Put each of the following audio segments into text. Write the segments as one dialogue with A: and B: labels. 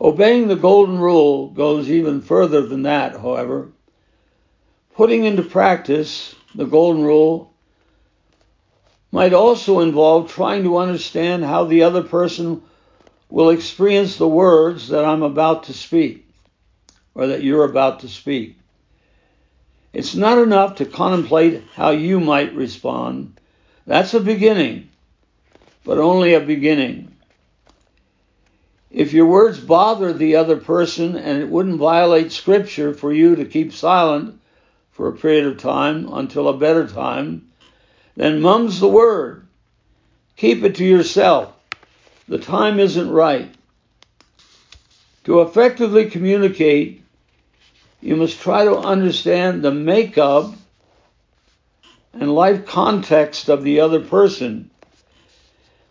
A: Obeying the golden rule goes even further than that, however. Putting into practice the golden rule might also involve trying to understand how the other person will experience the words that I'm about to speak or that you're about to speak. It's not enough to contemplate how you might respond. That's a beginning, but only a beginning. If your words bother the other person and it wouldn't violate scripture for you to keep silent for a period of time until a better time, then mum's the word. Keep it to yourself. The time isn't right. To effectively communicate, you must try to understand the makeup and life context of the other person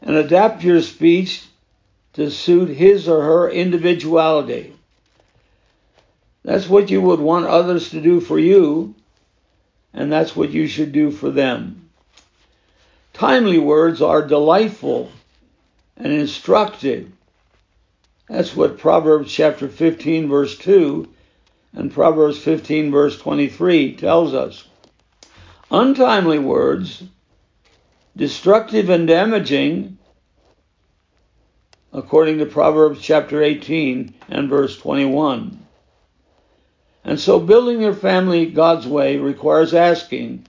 A: and adapt your speech to suit his or her individuality. That's what you would want others to do for you, and that's what you should do for them. Timely words are delightful and instructive. That's what Proverbs chapter 15 verse 2 and Proverbs 15 verse 23 tells us. Untimely words, destructive and damaging, according to Proverbs chapter 18 and verse 21. And so building your family God's way requires asking,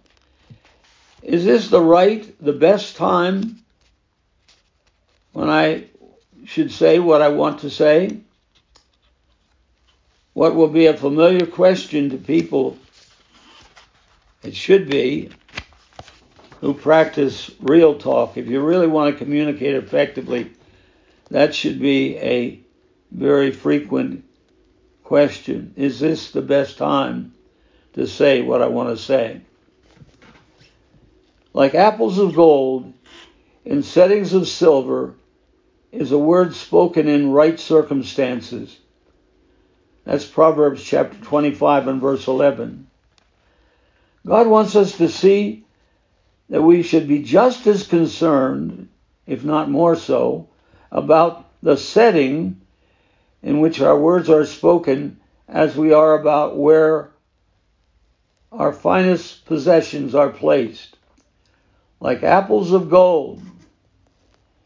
A: is this the right, the best time when I should say what I want to say? What will be a familiar question to people, it should be, who practice real talk. If you really want to communicate effectively, that should be a very frequent question. Is this the best time to say what I want to say? Like apples of gold in settings of silver is a word spoken in right circumstances. That's Proverbs chapter 25 and verse 11. God wants us to see that we should be just as concerned, if not more so, about the setting in which our words are spoken as we are about where our finest possessions are placed. Like apples of gold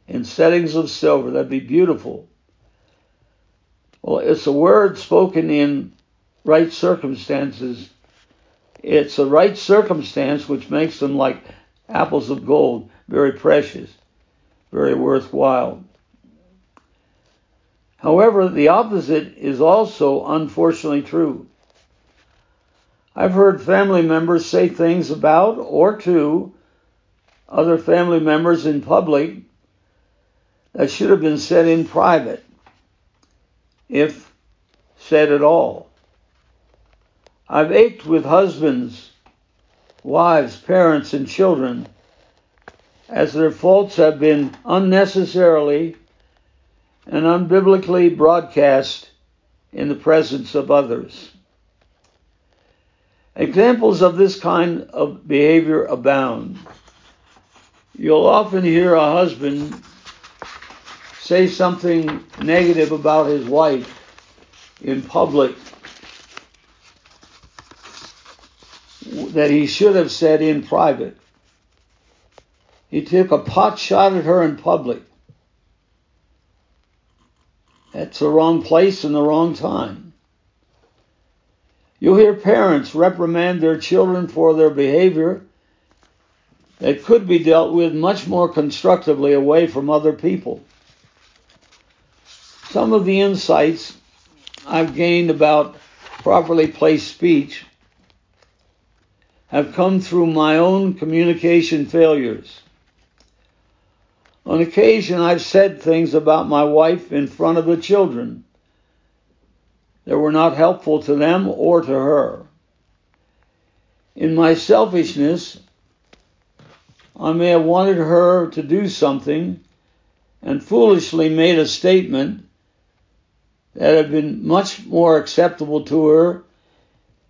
A: in settings of silver. That'd be beautiful. Well, it's a word spoken in right circumstances. It's a right circumstance which makes them like apples of gold, very precious, very worthwhile. However, the opposite is also unfortunately true. I've heard family members say things about or to other family members in public that should have been said in private, if said at all. I've ached with husbands, wives, parents, and children as their faults have been unnecessarily and unbiblically broadcast in the presence of others. Examples of this kind of behavior abound. You'll often hear a husband say something negative about his wife in public that he should have said in private. He took a pot shot at her in public. That's the wrong place and the wrong time. You'll hear parents reprimand their children for their behavior that could be dealt with much more constructively away from other people. Some of the insights I've gained about properly placed speech have come through my own communication failures. On occasion, I've said things about my wife in front of the children that were not helpful to them or to her. In my selfishness, I may have wanted her to do something and foolishly made a statement that had been much more acceptable to her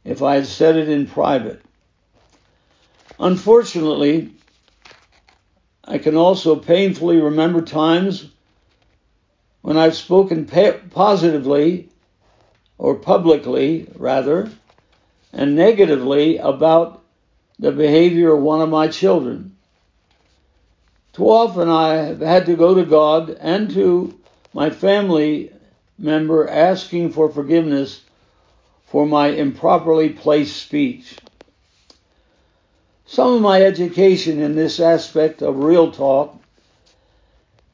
A: if I had said it in private. Unfortunately, I can also painfully remember times when I've spoken positively or publicly, rather, and negatively about the behavior of one of my children. Too often I have had to go to God and to my family member asking for forgiveness for my improperly placed speech. Some of my education in this aspect of real talk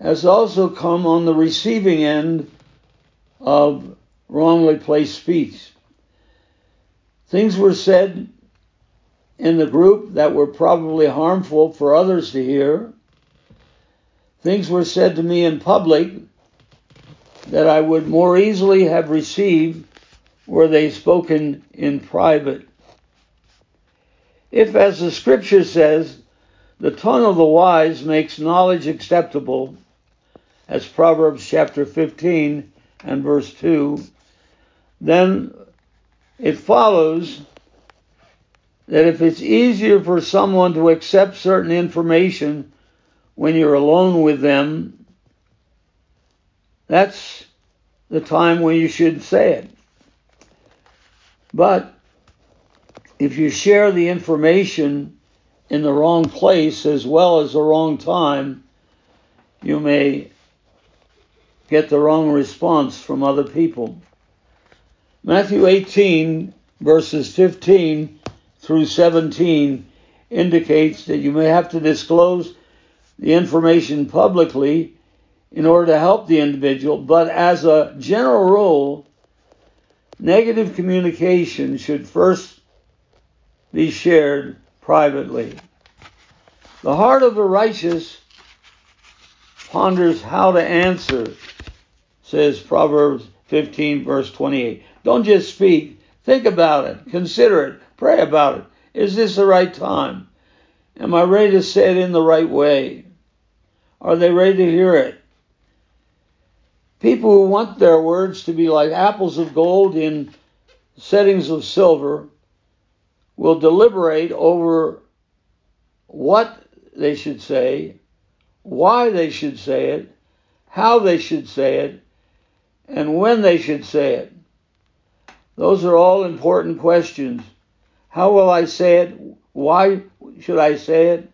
A: has also come on the receiving end of wrongly placed speech. Things were said in the group that were probably harmful for others to hear. Things were said to me in public that I would more easily have received were they spoken in private. If, as the scripture says, the tongue of the wise makes knowledge acceptable, as Proverbs chapter 15 and verse 2, then it follows that if it's easier for someone to accept certain information when you're alone with them, that's the time when you should say it. But if you share the information in the wrong place as well as the wrong time, you may get the wrong response from other people. Matthew 18, verses 15 through 17, indicates that you may have to disclose the information publicly in order to help the individual, but as a general rule, negative communication should first be shared privately. The heart of the righteous ponders how to answer, says Proverbs 15, verse 28. Don't just speak, think about it, consider it, pray about it. Is this the right time? Am I ready to say it in the right way? Are they ready to hear it? People who want their words to be like apples of gold in settings of silver will deliberate over what they should say, why they should say it, how they should say it, and when they should say it. Those are all important questions. How will I say it? Why should I say it?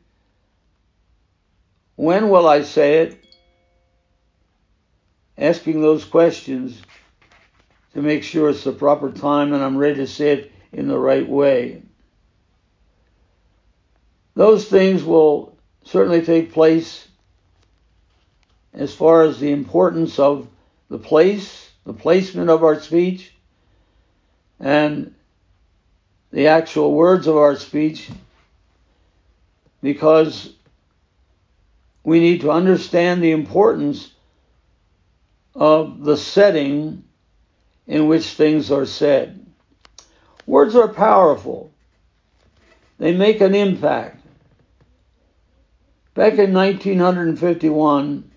A: When will I say it? Asking those questions to make sure it's the proper time and I'm ready to say it in the right way. Those things will certainly take place as far as the importance of the place, the placement of our speech, and the actual words of our speech, because we need to understand the importance of the setting in which things are said. Words are powerful. They make an impact. Back in 1951,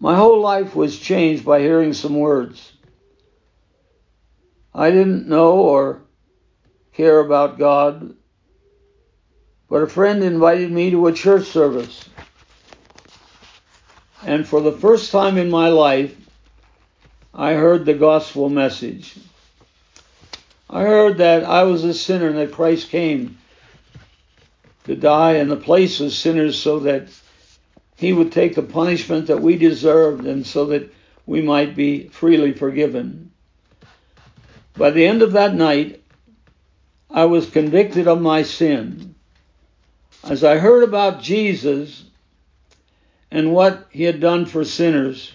A: my whole life was changed by hearing some words. I didn't know or care about God, but a friend invited me to a church service. And for the first time in my life, I heard the gospel message. I heard that I was a sinner and that Christ came to die in the place of sinners so that he would take the punishment that we deserved and so that we might be freely forgiven. By the end of that night, I was convicted of my sin. As I heard about Jesus and what he had done for sinners,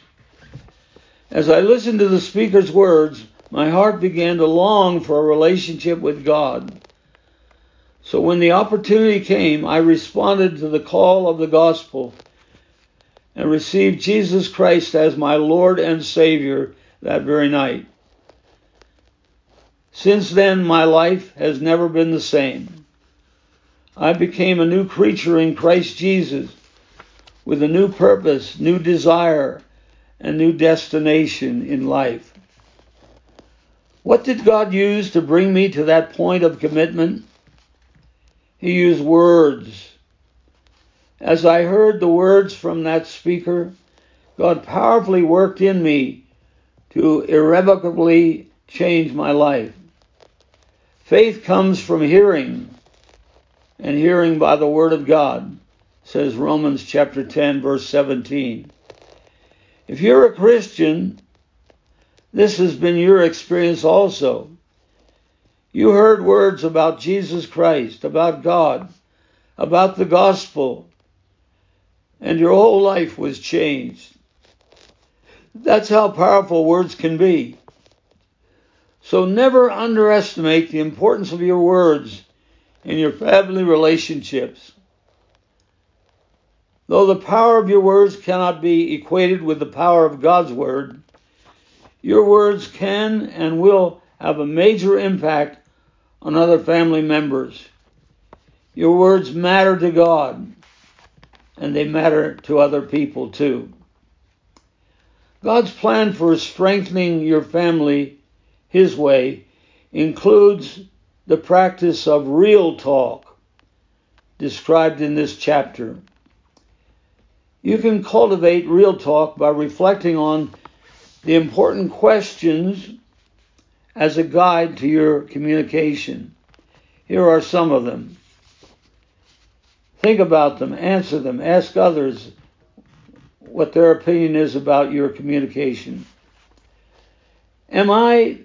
A: as I listened to the speaker's words, my heart began to long for a relationship with God. So when the opportunity came, I responded to the call of the gospel and received Jesus Christ as my Lord and Savior that very night. Since then, my life has never been the same. I became a new creature in Christ Jesus with a new purpose, new desire, and new destination in life. What did God use to bring me to that point of commitment? He used words. As I heard the words from that speaker, God powerfully worked in me to irrevocably change my life. Faith comes from hearing, and hearing by the Word of God, says Romans chapter 10, verse 17. If you're a Christian, this has been your experience also. You heard words about Jesus Christ, about God, about the gospel, and your whole life was changed. That's how powerful words can be. So never underestimate the importance of your words in your family relationships. Though the power of your words cannot be equated with the power of God's word, your words can and will have a major impact on other family members. Your words matter to God, and they matter to other people too. God's plan for strengthening your family His way includes the practice of real talk described in this chapter. You can cultivate real talk by reflecting on the important questions as a guide to your communication. Here are some of them. Think about them, answer them, ask others what their opinion is about your communication. Am I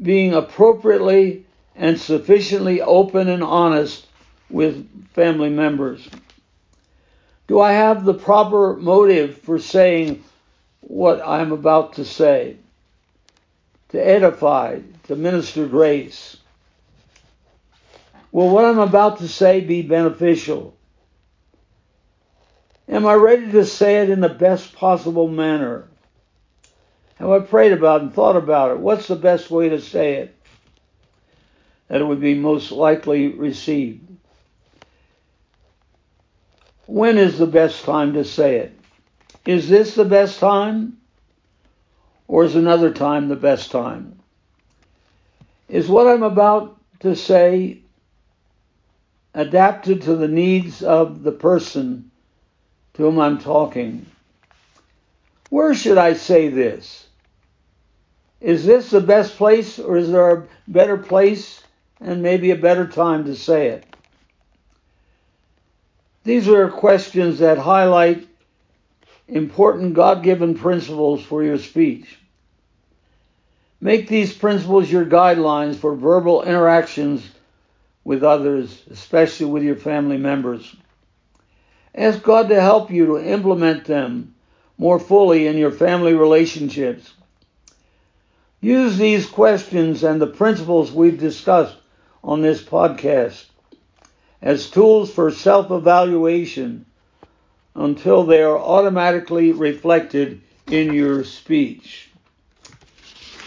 A: being appropriately and sufficiently open and honest with family members? Do I have the proper motive for saying what I'm about to say? To edify, to minister grace. Will what I'm about to say be beneficial? Am I ready to say it in the best possible manner? Have I prayed about and thought about it? What's the best way to say it that it would be most likely received? When is the best time to say it? Is this the best time? Or is another time the best time? Is what I'm about to say adapted to the needs of the person to whom I'm talking? Where should I say this? Is this the best place, or is there a better place and maybe a better time to say it? These are questions that highlight important God given principles for your speech. Make these principles your guidelines for verbal interactions with others, especially with your family members. Ask God to help you to implement them more fully in your family relationships. Use these questions and the principles we've discussed on this podcast as tools for self evaluation until they are automatically reflected in your speech.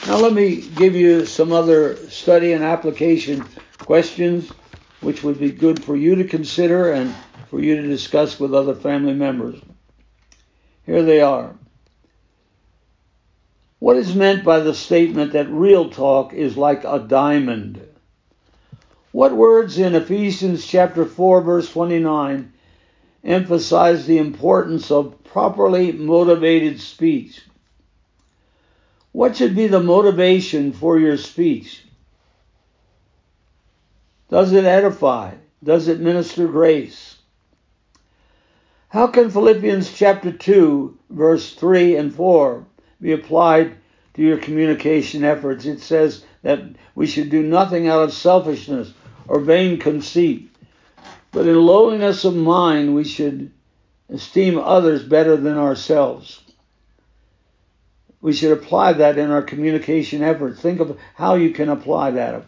A: Now, let me give you some other study and application questions which would be good for you to consider and for you to discuss with other family members. Here they are. What is meant by the statement that real talk is like a diamond? What words in Ephesians chapter 4 verse 29 emphasize the importance of properly motivated speech? What should be the motivation for your speech? Does it edify? Does it minister grace? How can Philippians chapter 2 verse 3 and 4 be applied to your communication efforts? It says that we should do nothing out of selfishness or vain conceit, but in lowliness of mind we should esteem others better than ourselves. We should apply that in our communication efforts. Think of how you can apply that.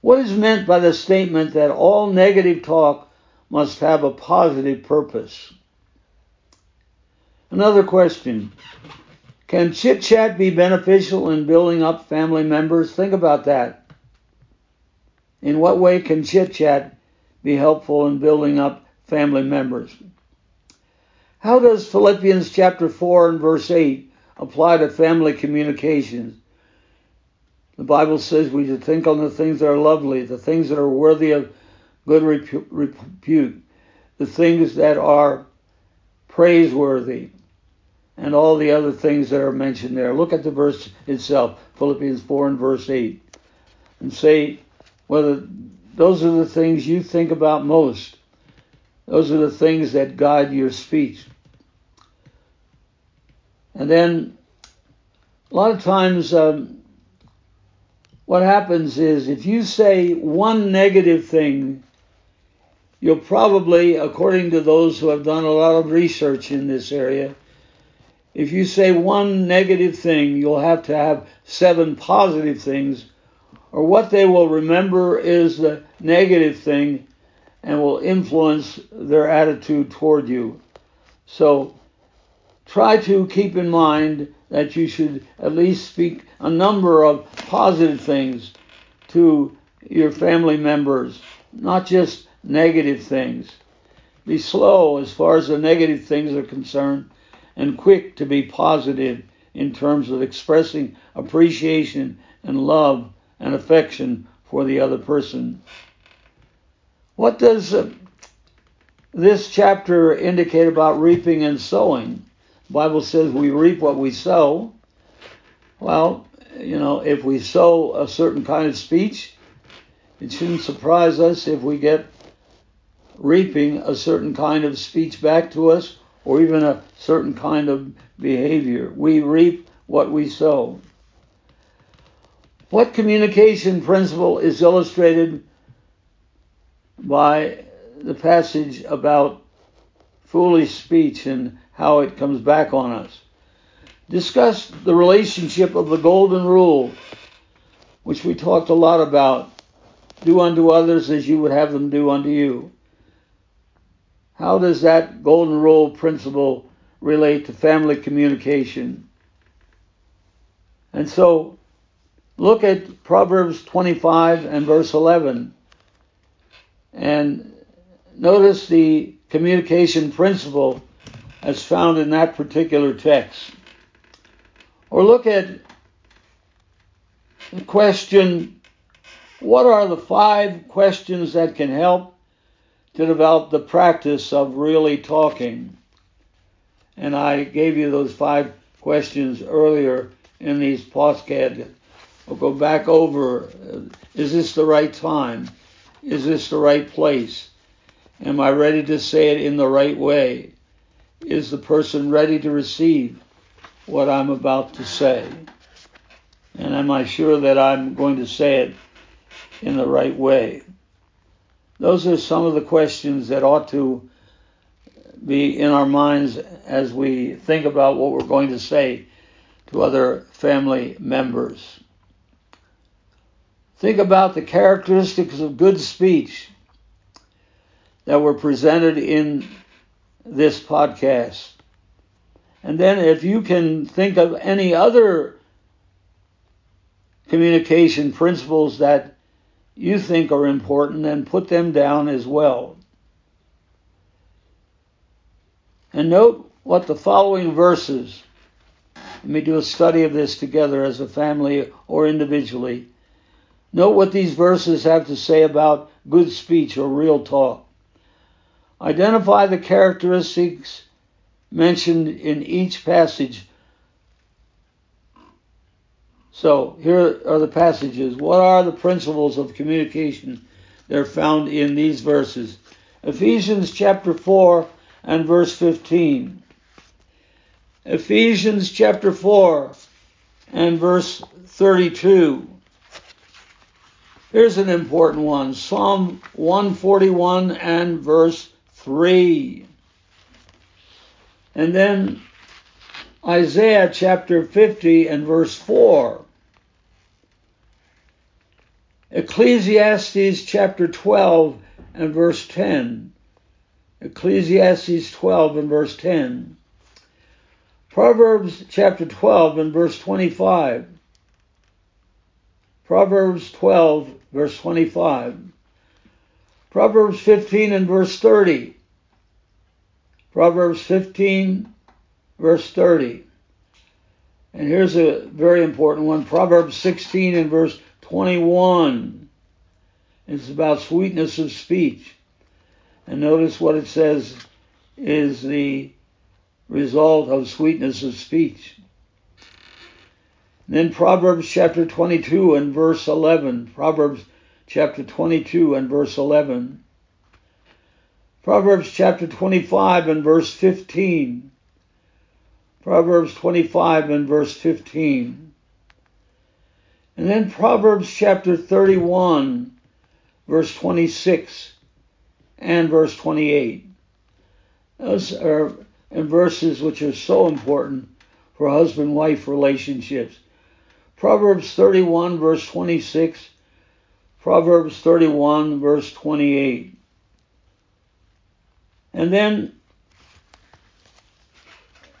A: What is meant by the statement that all negative talk must have a positive purpose? Another question. Can chit chat be beneficial in building up family members? Think about that. In what way can chit chat be helpful in building up family members? How does Philippians chapter 4 and verse 8 apply to family communications? The Bible says we should think on the things that are lovely, the things that are worthy of good repute, the things that are praiseworthy. and all the other things that are mentioned there. Look at the verse itself, Philippians 4 and verse 8, and say whether those are the things you think about most. Those are the things that guide your speech. And then a lot of times, um, what happens is if you say one negative thing, you'll probably, according to those who have done a lot of research in this area, if you say one negative thing, you'll have to have seven positive things, or what they will remember is the negative thing and will influence their attitude toward you. So try to keep in mind that you should at least speak a number of positive things to your family members, not just negative things. Be slow as far as the negative things are concerned and quick to be positive in terms of expressing appreciation and love and affection for the other person. What does uh, this chapter indicate about reaping and sowing? The Bible says we reap what we sow. Well, you know, if we sow a certain kind of speech, it shouldn't surprise us if we get reaping a certain kind of speech back to us or even a certain kind of behavior. We reap what we sow. What communication principle is illustrated by the passage about foolish speech and how it comes back on us? Discuss the relationship of the golden rule, which we talked a lot about. Do unto others as you would have them do unto you. How does that golden rule principle relate to family communication? And so look at Proverbs 25 and verse 11 and notice the communication principle as found in that particular text. Or look at the question what are the five questions that can help to develop the practice of really talking. And I gave you those five questions earlier in these podcasts. I'll go back over. Uh, is this the right time? Is this the right place? Am I ready to say it in the right way? Is the person ready to receive what I'm about to say? And am I sure that I'm going to say it in the right way? Those are some of the questions that ought to be in our minds as we think about what we're going to say to other family members. Think about the characteristics of good speech that were presented in this podcast. And then, if you can think of any other communication principles that you think are important and put them down as well. And note what the following verses, let me do a study of this together as a family or individually. Note what these verses have to say about good speech or real talk. Identify the characteristics mentioned in each passage so here are the passages. What are the principles of communication that are found in these verses? Ephesians chapter 4 and verse 15. Ephesians chapter 4 and verse 32. Here's an important one Psalm 141 and verse 3. And then Isaiah chapter 50 and verse 4. Ecclesiastes chapter 12 and verse 10. Ecclesiastes 12 and verse 10. Proverbs chapter 12 and verse 25. Proverbs 12 verse 25. Proverbs 15 and verse 30. Proverbs 15 verse 30. And here's a very important one Proverbs 16 and verse 21. It's about sweetness of speech. And notice what it says is the result of sweetness of speech. And then Proverbs chapter 22 and verse 11. Proverbs chapter 22 and verse 11. Proverbs chapter 25 and verse 15. Proverbs 25 and verse 15. And then Proverbs chapter 31, verse 26 and verse 28. Those are verses which are so important for husband wife relationships. Proverbs 31, verse 26, Proverbs 31, verse 28. And then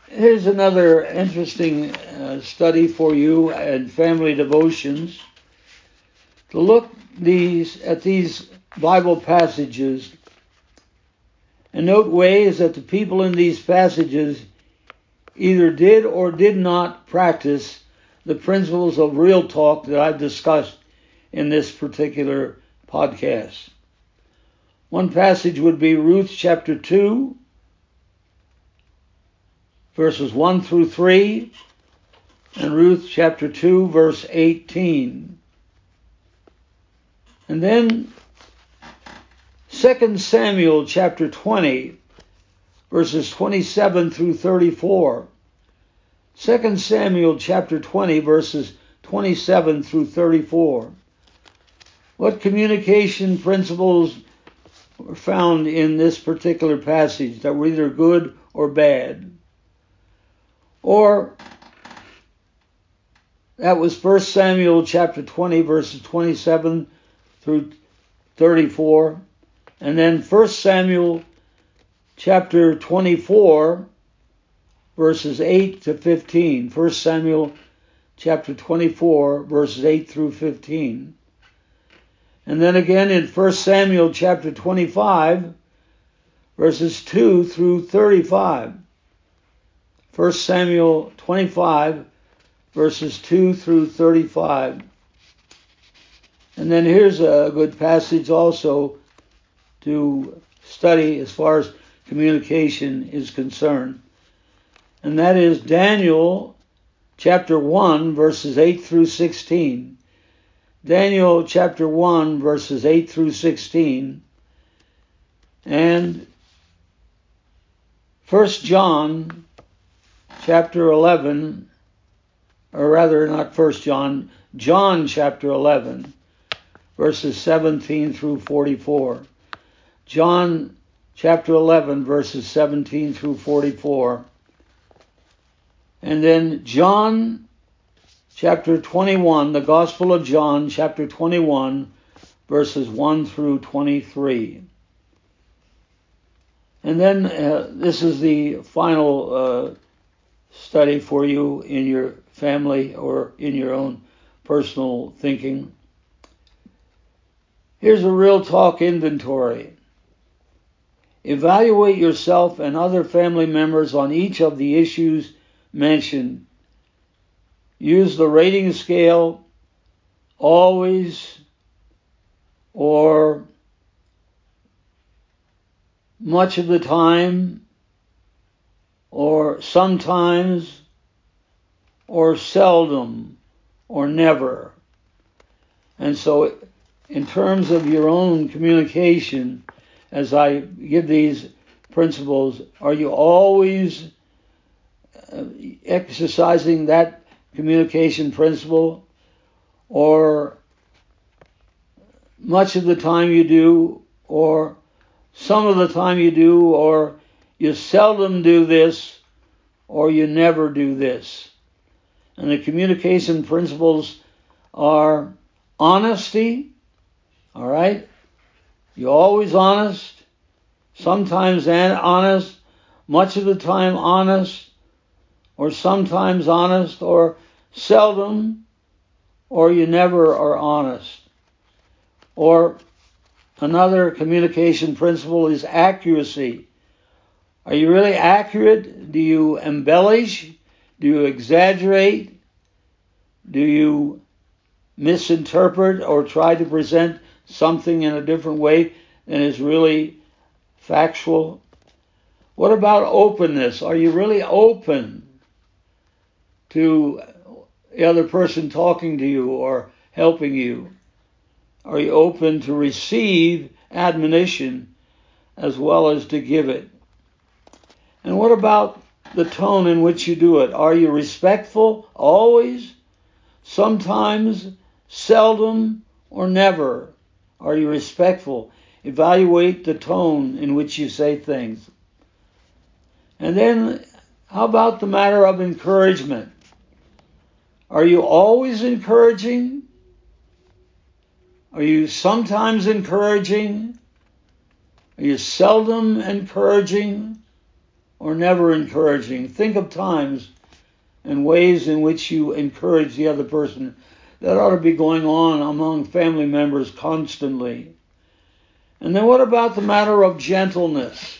A: here's another interesting uh, study for you and family devotions to look these at these Bible passages and note ways that the people in these passages either did or did not practice the principles of real talk that I've discussed in this particular podcast. One passage would be Ruth chapter 2, verses 1 through 3, and Ruth chapter 2, verse 18. And then 2 Samuel chapter 20, verses 27 through 34. 2 Samuel chapter 20, verses 27 through 34. What communication principles were found in this particular passage that were either good or bad. Or that was 1 Samuel chapter 20 verses 27 through 34 and then 1 Samuel chapter 24 verses 8 to 15. 1 Samuel chapter 24 verses 8 through 15. And then again in 1 Samuel chapter 25, verses 2 through 35. 1 Samuel 25, verses 2 through 35. And then here's a good passage also to study as far as communication is concerned. And that is Daniel chapter 1, verses 8 through 16. Daniel chapter 1, verses 8 through 16, and 1 John chapter 11, or rather, not 1 John, John chapter 11, verses 17 through 44. John chapter 11, verses 17 through 44. And then John chapter 21, the Gospel of John, chapter 21, verses 1 through 23. And then uh, this is the final uh, study for you in your family or in your own personal thinking. Here's a real talk inventory. Evaluate yourself and other family members on each of the issues mentioned use the rating scale always or much of the time or sometimes or seldom or never. And so, in terms of your own communication, as I give these principles, are you always Uh, exercising that communication principle, or much of the time you do, or some of the time you do, or you seldom do this, or you never do this. And the communication principles are honesty, all right? You're always honest, sometimes honest, much of the time honest, or sometimes honest, or seldom or you never are honest. Or another communication principle is accuracy. Are you really accurate? Do you embellish? Do you exaggerate? Do you misinterpret or try to present something in a different way than is really factual? What about openness? Are you really open to the other person talking to you or helping you? Are you open to receive admonition as well as to give it? And what about the tone in which you do it? Are you respectful always, sometimes, seldom, or never? Are you respectful? Evaluate the tone in which you say things. And then, how about the matter of encouragement? Are you always encouraging? Are you sometimes encouraging? Are you seldom encouraging or never encouraging? Think of times and ways in which you encourage the other person. That ought to be going on among family members constantly. And then what about the matter of gentleness?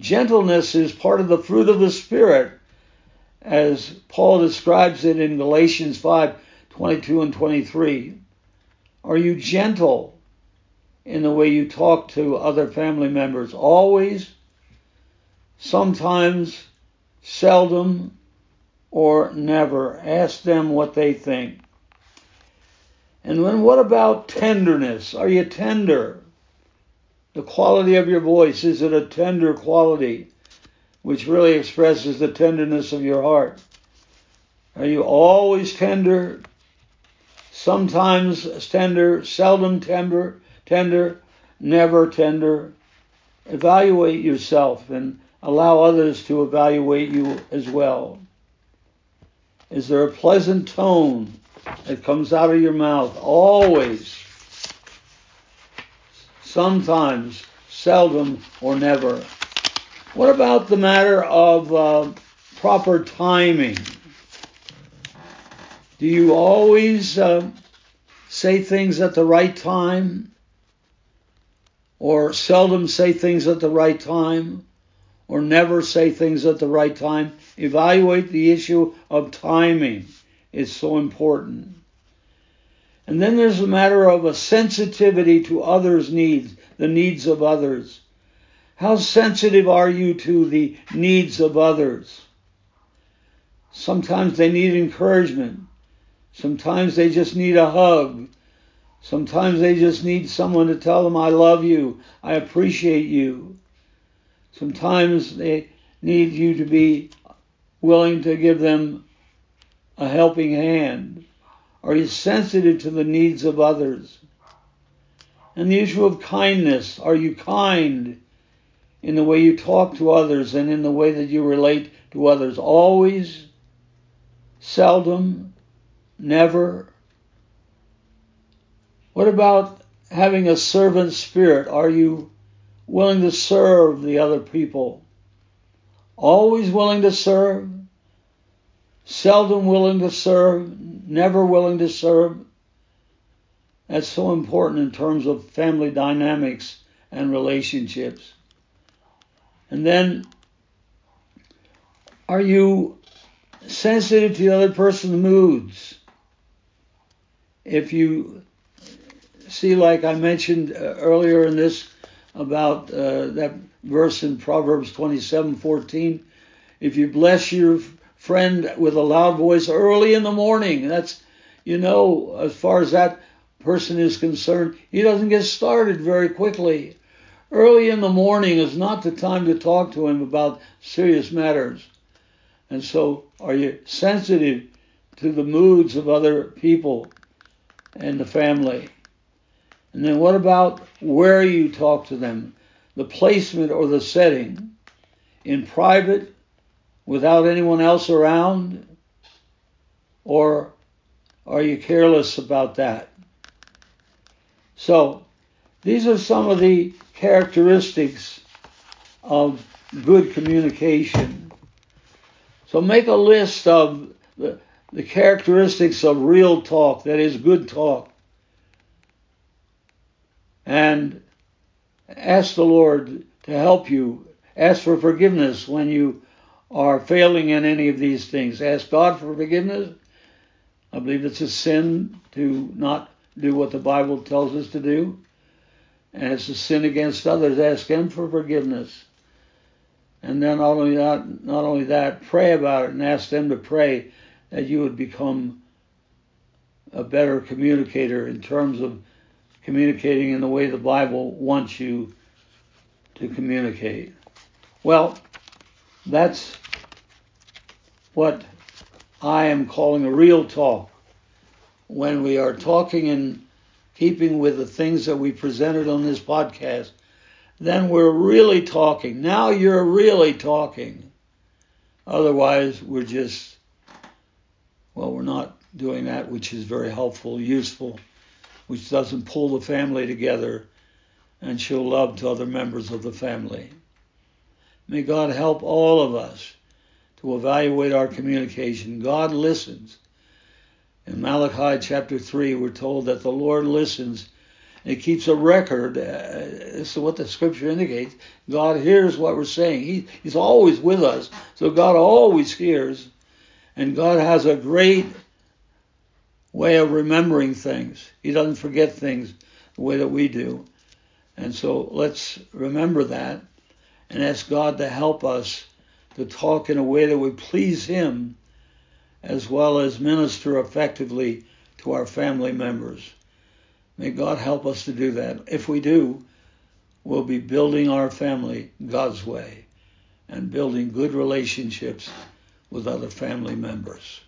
A: Gentleness is part of the fruit of the Spirit, as Paul describes it in Galatians 5 22 and 23. Are you gentle in the way you talk to other family members? Always, sometimes, seldom, or never. Ask them what they think. And then what about tenderness? Are you tender? The quality of your voice, is it a tender quality which really expresses the tenderness of your heart? Are you always tender? Sometimes tender, seldom tender, tender, never tender. Evaluate yourself and allow others to evaluate you as well. Is there a pleasant tone that comes out of your mouth? Always sometimes, seldom, or never. What about the matter of uh, proper timing? Do you always uh, say things at the right time? Or seldom say things at the right time? Or never say things at the right time? Evaluate the issue of timing. It's so important. And then there's a matter of a sensitivity to others' needs, the needs of others. How sensitive are you to the needs of others? Sometimes they need encouragement. Sometimes they just need a hug. Sometimes they just need someone to tell them, I love you, I appreciate you. Sometimes they need you to be willing to give them a helping hand. Are you sensitive to the needs of others? And the issue of kindness. Are you kind in the way you talk to others and in the way that you relate to others? Always, seldom, never. What about having a servant spirit? Are you willing to serve the other people? Always willing to serve? Seldom willing to serve? never willing to serve. That's so important in terms of family dynamics and relationships. And then, are you sensitive to the other person's moods? If you see, like I mentioned uh, earlier in this about uh, that verse in Proverbs 27:14, if you bless your friend with a loud voice early in the morning. That's, you know, as far as that person is concerned, he doesn't get started very quickly. Early in the morning is not the time to talk to him about serious matters. And so, are you sensitive to the moods of other people and the family? And then, what about where you talk to them? The placement or the setting? In private, without anyone else around? Or are you careless about that? So, these are some of the characteristics of good communication. So, make a list of the, the characteristics of real talk, that is, good talk. And ask the Lord to help you. Ask for forgiveness when you are failing in any of these things. Ask God for forgiveness. I believe it's a sin to not do what the Bible tells us to do. And it's a sin against others. Ask Him for forgiveness. And then not only that, not only that, pray about it and ask them to pray that you would become a better communicator in terms of communicating in the way the Bible wants you to communicate. Well, that's what I am calling a real talk. When we are talking in keeping with the things that we presented on this podcast, then we're really talking. Now you're really talking. Otherwise, we're just, well, we're not doing that, which is very helpful, useful, which doesn't pull the family together and show love to other members of the family. May God help all of us to evaluate our communication. God listens. In Malachi chapter 3, we're told that the Lord listens and He keeps a record. Uh, this is what the scripture indicates. God hears what we're saying. He, he's always with us, so God always hears. And God has a great way of remembering things. He doesn't forget things the way that we do. And so let's remember that and ask God to help us to talk in a way that would please Him as well as minister effectively to our family members. May God help us to do that. If we do, we'll be building our family God's way and building good relationships with other family members.